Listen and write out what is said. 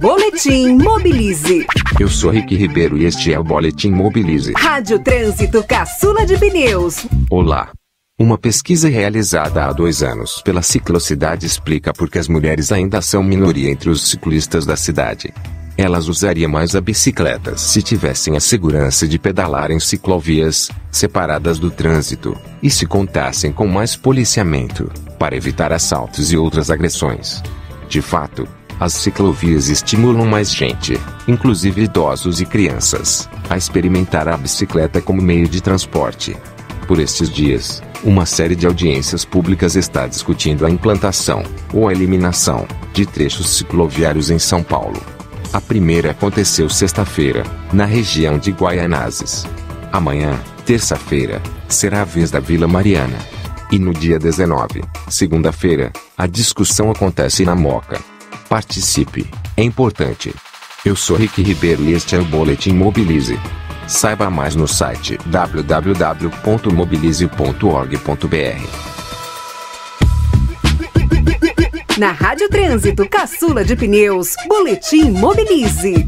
Boletim Mobilize. Eu sou Rick Ribeiro e este é o Boletim Mobilize. Rádio Trânsito Caçula de Pneus. Olá. Uma pesquisa realizada há dois anos pela Ciclocidade explica por que as mulheres ainda são minoria entre os ciclistas da cidade. Elas usariam mais a bicicleta se tivessem a segurança de pedalar em ciclovias, separadas do trânsito, e se contassem com mais policiamento, para evitar assaltos e outras agressões. De fato, as ciclovias estimulam mais gente, inclusive idosos e crianças, a experimentar a bicicleta como meio de transporte. Por estes dias, uma série de audiências públicas está discutindo a implantação, ou a eliminação, de trechos cicloviários em São Paulo. A primeira aconteceu sexta-feira, na região de Guaianazes. Amanhã, terça-feira, será a vez da Vila Mariana. E no dia 19, segunda-feira, a discussão acontece na Moca. Participe, é importante. Eu sou Rick Ribeiro e este é o Boletim Mobilize. Saiba mais no site www.mobilize.org.br. Na Rádio Trânsito Caçula de Pneus, Boletim Mobilize.